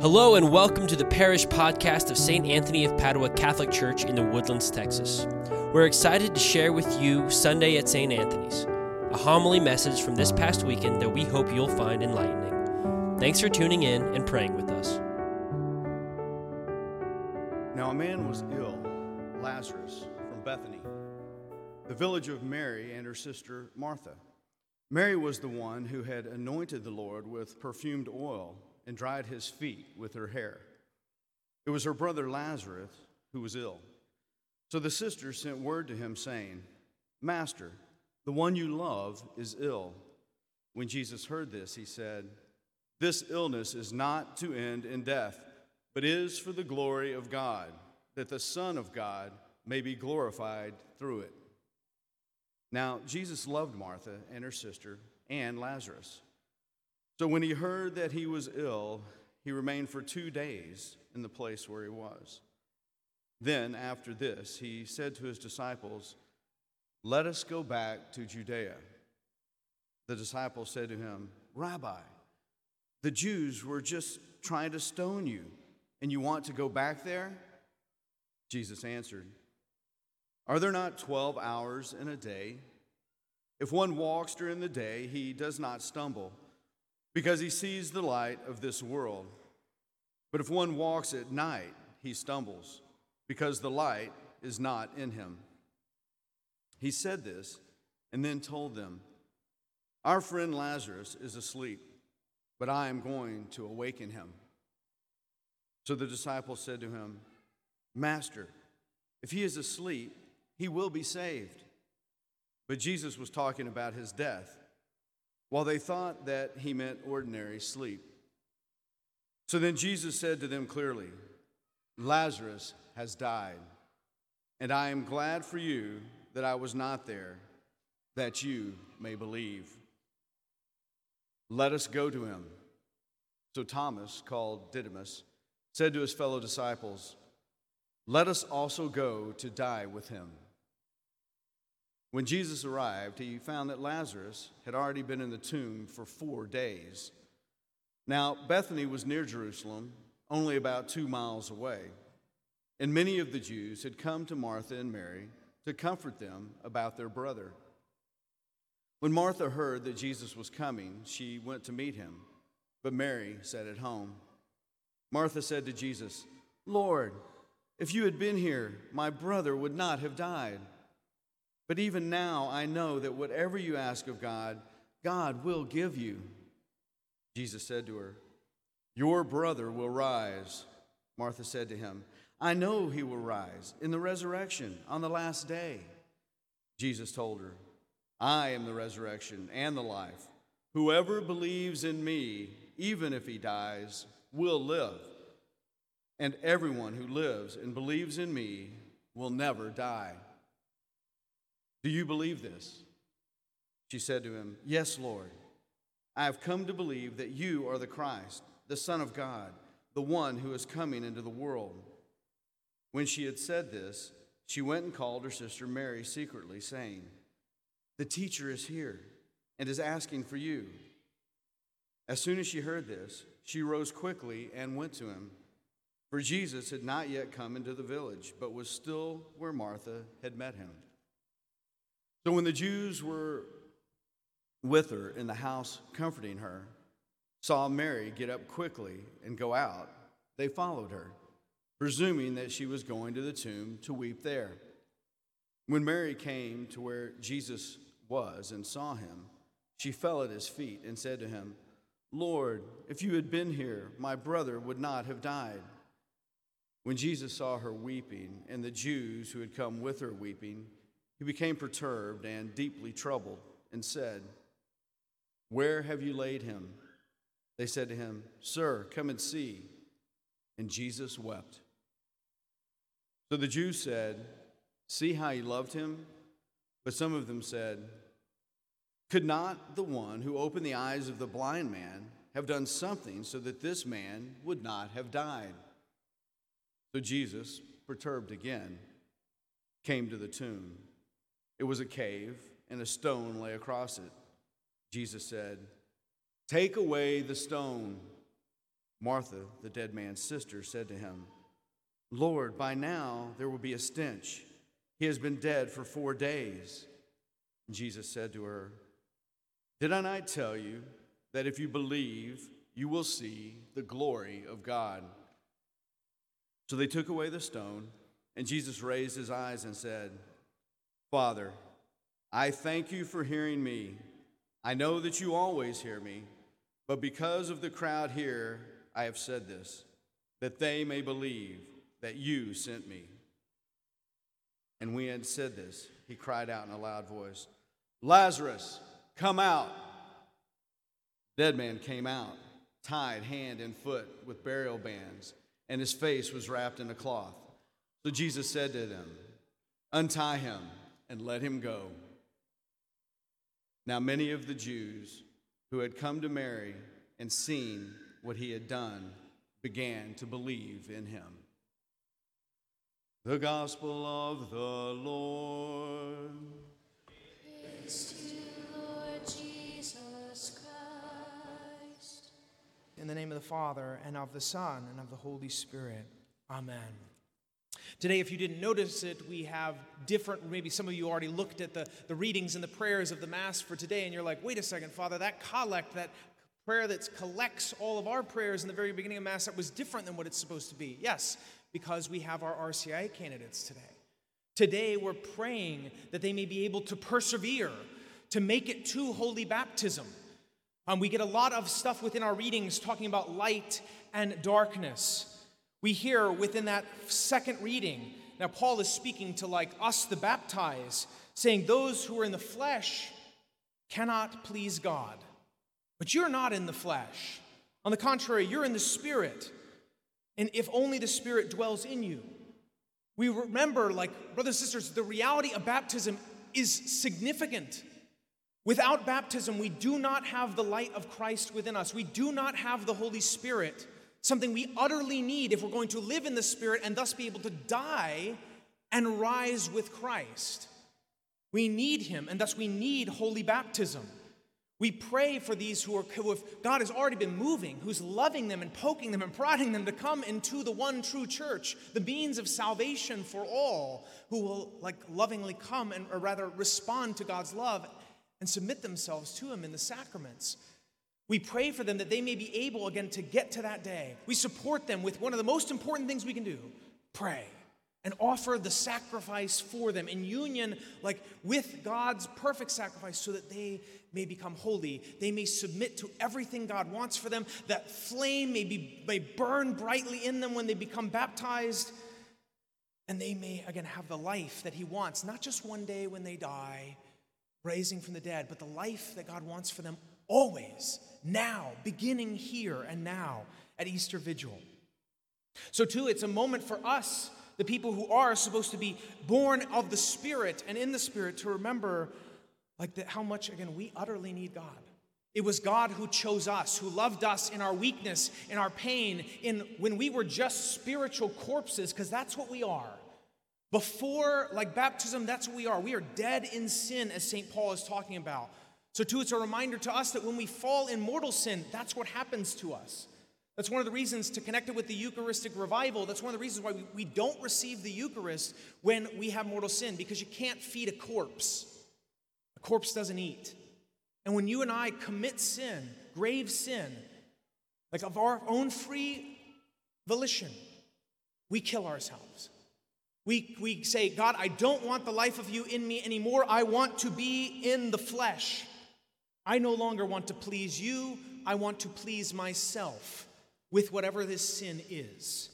Hello, and welcome to the parish podcast of St. Anthony of Padua Catholic Church in the Woodlands, Texas. We're excited to share with you Sunday at St. Anthony's, a homily message from this past weekend that we hope you'll find enlightening. Thanks for tuning in and praying with us. Now a man was ill, Lazarus, from Bethany, the village of Mary and her sister Martha. Mary was the one who had anointed the Lord with perfumed oil and dried his feet with her hair. It was her brother Lazarus who was ill. So the sisters sent word to him, saying, Master, the one you love is ill. When Jesus heard this, he said, This illness is not to end in death, but is for the glory of God, that the Son of God may be glorified through it. Now, Jesus loved Martha and her sister and Lazarus. So when he heard that he was ill, he remained for two days in the place where he was. Then, after this, he said to his disciples, Let us go back to Judea. The disciples said to him, Rabbi, the Jews were just trying to stone you, and you want to go back there? Jesus answered, Are there not 12 hours in a day? If one walks during the day, he does not stumble because he sees the light of this world. But if one walks at night, he stumbles, because the light is not in him. He said this and then told them, Our friend Lazarus is asleep, but I am going to awaken him. So the disciples said to him, Master, if he is asleep, he will be saved. But Jesus was talking about his death while they thought that he meant ordinary sleep. So then Jesus said to them clearly, Lazarus has died, and I am glad for you that I was not there, that you may believe. Let us go to him. So Thomas, called Didymus, said to his fellow disciples, Let us also go to die with him. When Jesus arrived, he found that Lazarus had already been in the tomb for four days. Now, Bethany was near Jerusalem, only about two miles away, and many of the Jews had come to Martha and Mary to comfort them about their brother. When Martha heard that Jesus was coming, she went to meet him, but Mary sat at home. Martha said to Jesus, Lord, if you had been here, my brother would not have died. But even now, I know that whatever you ask of God, God will give you. Jesus said to her, Your brother will rise. Martha said to him, I know he will rise in the resurrection on the last day. Jesus told her, I am the resurrection and the life. Whoever believes in me, even if he dies, will live. And everyone who lives and believes in me will never die. Do you believe this? She said to him, Yes, Lord. I have come to believe that you are the Christ, the Son of God, the one who is coming into the world. When she had said this, she went and called her sister Mary secretly, saying, The teacher is here and is asking for you. As soon as she heard this, she rose quickly and went to him. For Jesus had not yet come into the village, but was still where Martha had met him. So when the Jews were with her in the house comforting her, saw Mary get up quickly and go out, they followed her, presuming that she was going to the tomb to weep there. When Mary came to where Jesus was and saw him, she fell at his feet and said to him, Lord, if you had been here, my brother would not have died. When Jesus saw her weeping, and the Jews who had come with her weeping, he became perturbed and deeply troubled and said, Where have you laid him? They said to him, Sir, come and see. And Jesus wept. So the Jews said, See how he loved him? But some of them said, Could not the one who opened the eyes of the blind man have done something so that this man would not have died? So Jesus, perturbed again, came to the tomb. It was a cave, and a stone lay across it. Jesus said, Take away the stone. Martha, the dead man's sister, said to him, Lord, by now there will be a stench. He has been dead for four days. Jesus said to her, Did I not tell you that if you believe, you will see the glory of God? So they took away the stone, and Jesus raised his eyes and said, Father, I thank you for hearing me. I know that you always hear me, but because of the crowd here, I have said this, that they may believe that you sent me. And when he had said this, he cried out in a loud voice, Lazarus, come out. Dead man came out, tied hand and foot with burial bands, and his face was wrapped in a cloth. So Jesus said to them, Untie him and let him go. Now, many of the Jews who had come to Mary and seen what he had done began to believe in him. The Gospel of the Lord. Praise to you, Lord Jesus Christ. In the name of the Father, and of the Son, and of the Holy Spirit. Amen. Today, if you didn't notice it, we have different, maybe some of you already looked at the, the readings and the prayers of the Mass for today, and you're like, wait a second, Father, that collect, that prayer that collects all of our prayers in the very beginning of Mass, that was different than what it's supposed to be. Yes, because we have our RCIA candidates today. Today, we're praying that they may be able to persevere, to make it to holy baptism. Um, we get a lot of stuff within our readings talking about light and darkness. We hear within that second reading, now Paul is speaking to like us, the baptized, saying, Those who are in the flesh cannot please God. But you're not in the flesh. On the contrary, you're in the spirit. And if only the spirit dwells in you. We remember, like, brothers and sisters, the reality of baptism is significant. Without baptism, we do not have the light of Christ within us. We do not have the Holy Spirit, something we utterly need if we're going to live in the Spirit and thus be able to die and rise with Christ. We need Him, and thus we need holy baptism. We pray for these who, are, who have, God has already been moving, who's loving them and poking them and prodding them to come into the one true church, the means of salvation for all who will like lovingly come and or rather respond to God's love and submit themselves to Him in the sacraments. We pray for them that they may be able again to get to that day. We support them with one of the most important things we can do pray and offer the sacrifice for them in union like with God's perfect sacrifice so that they may become holy. They may submit to everything God wants for them. That flame may be may burn brightly in them when they become baptized. And they may again have the life that he wants not just one day when they die raising from the dead but the life that God wants for them always now beginning here and now at Easter vigil so too it's a moment for us the people who are supposed to be born of the Spirit and in the Spirit to remember like that how much again we utterly need God. It was God who chose us, who loved us in our weakness, in our pain, in when we were just spiritual corpses, because that's what we are. Before like baptism, that's what we are. We are dead in sin, as St. Paul is talking about. So, too, it's a reminder to us that when we fall in mortal sin, that's what happens to us. That's one of the reasons to connect it with the Eucharistic revival. That's one of the reasons why we, we don't receive the Eucharist when we have mortal sin, because you can't feed a corpse. A corpse doesn't eat. And when you and I commit sin, grave sin, like of our own free volition, we kill ourselves. We, we say, God, I don't want the life of you in me anymore. I want to be in the flesh. I no longer want to please you. I want to please myself with whatever this sin is.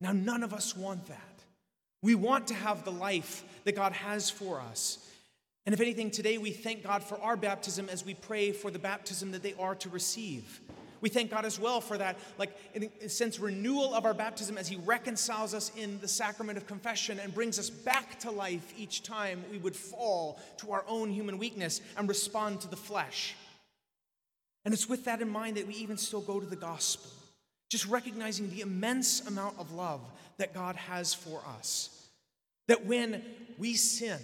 Now, none of us want that. We want to have the life that God has for us. And if anything, today we thank God for our baptism as we pray for the baptism that they are to receive. We thank God as well for that, like, in a sense, renewal of our baptism as He reconciles us in the sacrament of confession and brings us back to life each time we would fall to our own human weakness and respond to the flesh. And it's with that in mind that we even still go to the gospel. Just recognizing the immense amount of love that God has for us. That when we sin,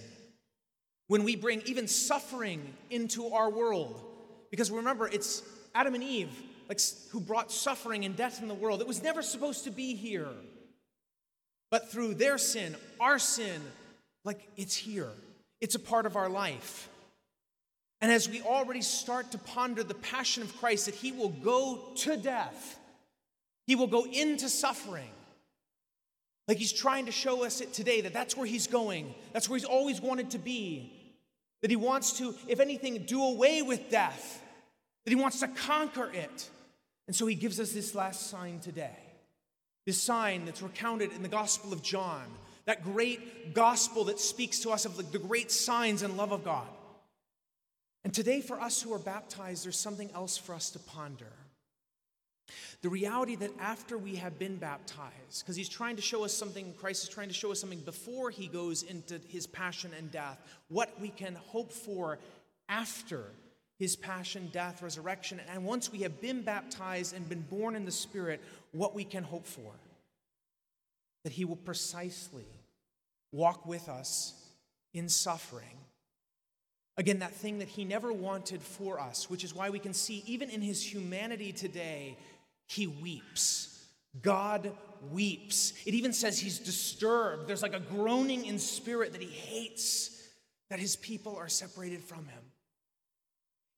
when we bring even suffering into our world, because remember, it's Adam and Eve like who brought suffering and death in the world. It was never supposed to be here. But through their sin, our sin, like it's here. It's a part of our life. And as we already start to ponder the passion of Christ, that he will go to death, he will go into suffering. Like he's trying to show us it today that that's where he's going. That's where he's always wanted to be. That he wants to, if anything, do away with death. That he wants to conquer it. And so he gives us this last sign today. This sign that's recounted in the Gospel of John. That great gospel that speaks to us of the, great signs and love of God. And today, for us who are baptized, there's something else for us to ponder. The reality that after we have been baptized, because he's trying to show us something, Christ is trying to show us something before he goes into his passion and death, what we can hope for after his passion, death, resurrection, and once we have been baptized and been born in the Spirit, what we can hope for. That he will precisely walk with us in suffering. Again, that thing that he never wanted for us, which is why we can see even in his humanity today, he weeps. God weeps. It even says he's disturbed. There's like a groaning in spirit that he hates that his people are separated from him.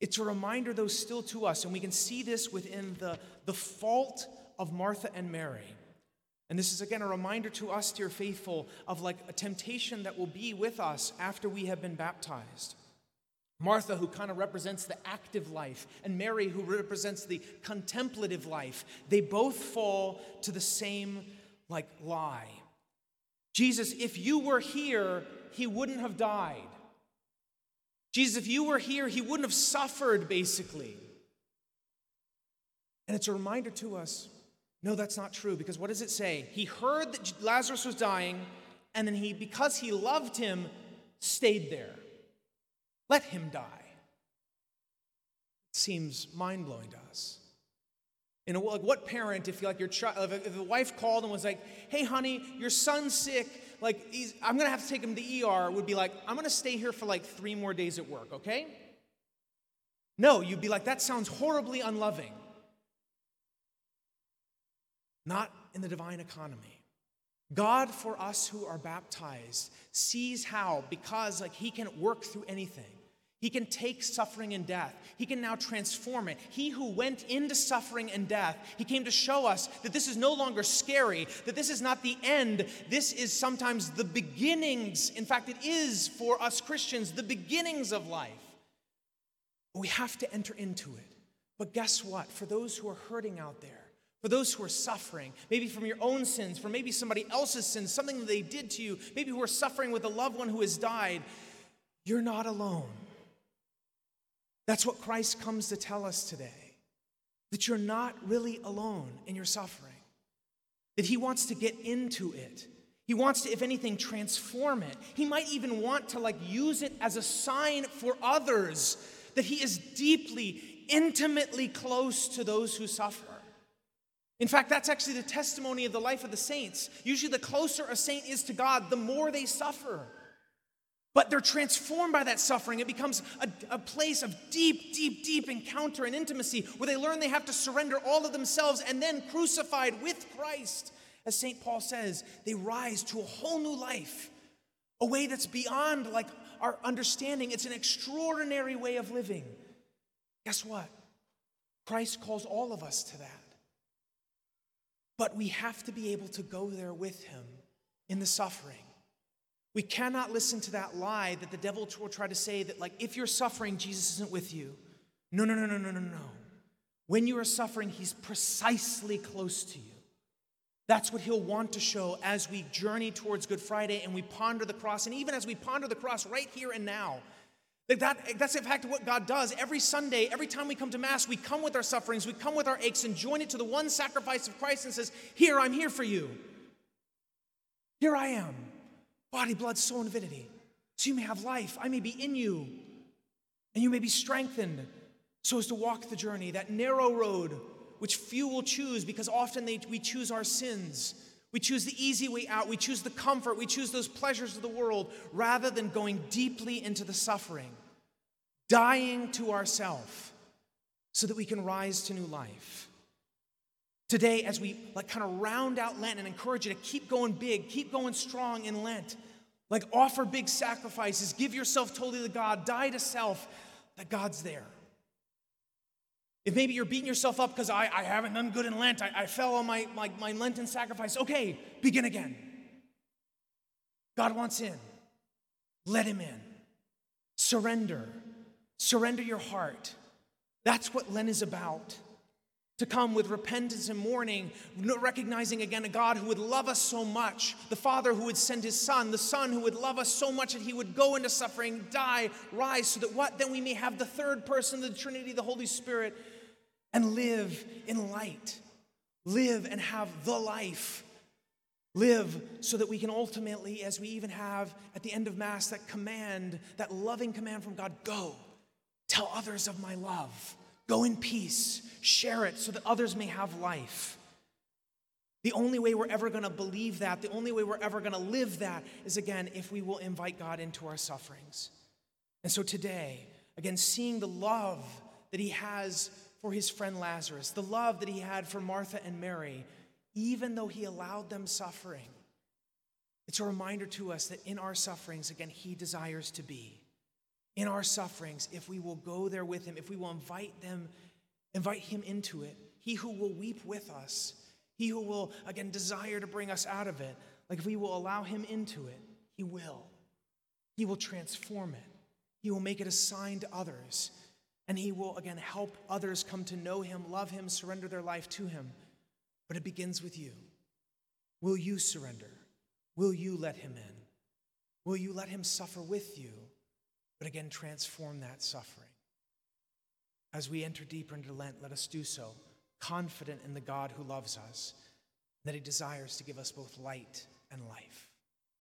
It's a reminder, though, still to us, and we can see this within the, the fault of Martha and Mary. And this is again a reminder to us, dear faithful, of like a temptation that will be with us after we have been baptized. Martha, who kind of represents the active life, and Mary, who represents the contemplative life, they both fall to the same like lie. Jesus, if you were here, he wouldn't have died. Jesus, if you were here, he wouldn't have suffered, basically. And it's a reminder to us no, that's not true, because what does it say? He heard that Lazarus was dying, and then he, because he loved him, stayed there. Let him die. It seems mind blowing to us. You know, like what parent, if like your child, if, the wife called and was like, "Hey, honey, your son's sick. Like, I'm gonna have to take him to the ER," would be like, "I'm gonna stay here for like three more days at work, okay?" No, you'd be like, "That sounds horribly unloving." Not in the divine economy. God, for us who are baptized, sees how, because like He can work through anything. He can take suffering and death. He can now transform it. He who went into suffering and death, he came to show us that this is no longer scary, that this is not the end. This is sometimes the beginnings. In fact, it is for us Christians the beginnings of life. We have to enter into it. But guess what? For those who are hurting out there, for those who are suffering, maybe from your own sins, for maybe somebody else's sins, something that they did to you, maybe who are suffering with a loved one who has died, you're not alone. That's what Christ comes to tell us today that you're not really alone in your suffering, that He wants to get into it. He wants to, if anything, transform it. He might even want to like use it as a sign for others that he is deeply, intimately close to those who suffer. In fact, that's actually the testimony of the life of the saints. Usually, the closer a saint is to God, the more they suffer. But they're transformed by that suffering. It becomes a, a, place of deep, deep, deep encounter and intimacy where they learn they have to surrender all of themselves and then crucified with Christ. As St. Paul says, they rise to a whole new life, a way that's beyond like our understanding. It's an extraordinary way of living. Guess what? Christ calls all of us to that. But we have to be able to go there with him in the suffering. We cannot listen to that lie that the devil will try to say that, like, if you're suffering, Jesus isn't with you. No, no, no, no, no, no, no. When you are suffering, he's precisely close to you. That's what he'll want to show as we journey towards Good Friday and we ponder the cross. And even as we ponder the cross right here and now, that, that, that's in fact what God does. Every Sunday, every time we come to Mass, we come with our sufferings, we come with our aches, and join it to the one sacrifice of Christ and says, Here, I'm here for you. Here I am, body, blood, soul, and divinity. So you may have life. I may be in you, and you may be strengthened so as to walk the journey, that narrow road which few will choose because often they, we choose our sins. We choose the easy way out. We choose the comfort. We choose those pleasures of the world rather than going deeply into the suffering, dying to ourself, so that we can rise to new life. Today, as we like kind of round out Lent and encourage you to keep going big, keep going strong in Lent, like offer big sacrifices, give yourself totally to God, die to self, that God's there. If maybe you're beating yourself up because I, I haven't done good in Lent, I, I fell on my, my, my Lenten sacrifice, okay, begin again. God wants in. Let Him in. Surrender. Surrender your heart. That's what Lent is about. To come with repentance and mourning, recognizing again a God who would love us so much, the Father who would send His Son, the Son who would love us so much that He would go into suffering, die, rise, so that what? Then we may have the third person of the Trinity, the Holy Spirit, and live in light. Live and have the life. Live so that we can ultimately, as we even have at the end of Mass, that command, that loving command from God go, tell others of my love. Go in peace, share it so that others may have life. The only way we're ever going to believe that, the only way we're ever going to live that is again if we will invite God into our sufferings. And so today, again, seeing the love that He has for his friend Lazarus, the love that he had for Martha and Mary, even though he allowed them suffering. It's a reminder to us that in our sufferings, again, he desires to be. In our sufferings, if we will go there with him, if we will invite them, invite him into it, he who will weep with us, he who will, again, desire to bring us out of it, like if we will allow him into it, he will. He will transform it. He will make it a sign to others. And He will, again, help others come to know Him, love Him, surrender their life to Him. But it begins with you. Will you surrender? Will you let Him in? Will you let Him suffer with you, but again, transform that suffering? As we enter deeper into Lent, let us do so, confident in the God who loves us, that He desires to give us both light and life.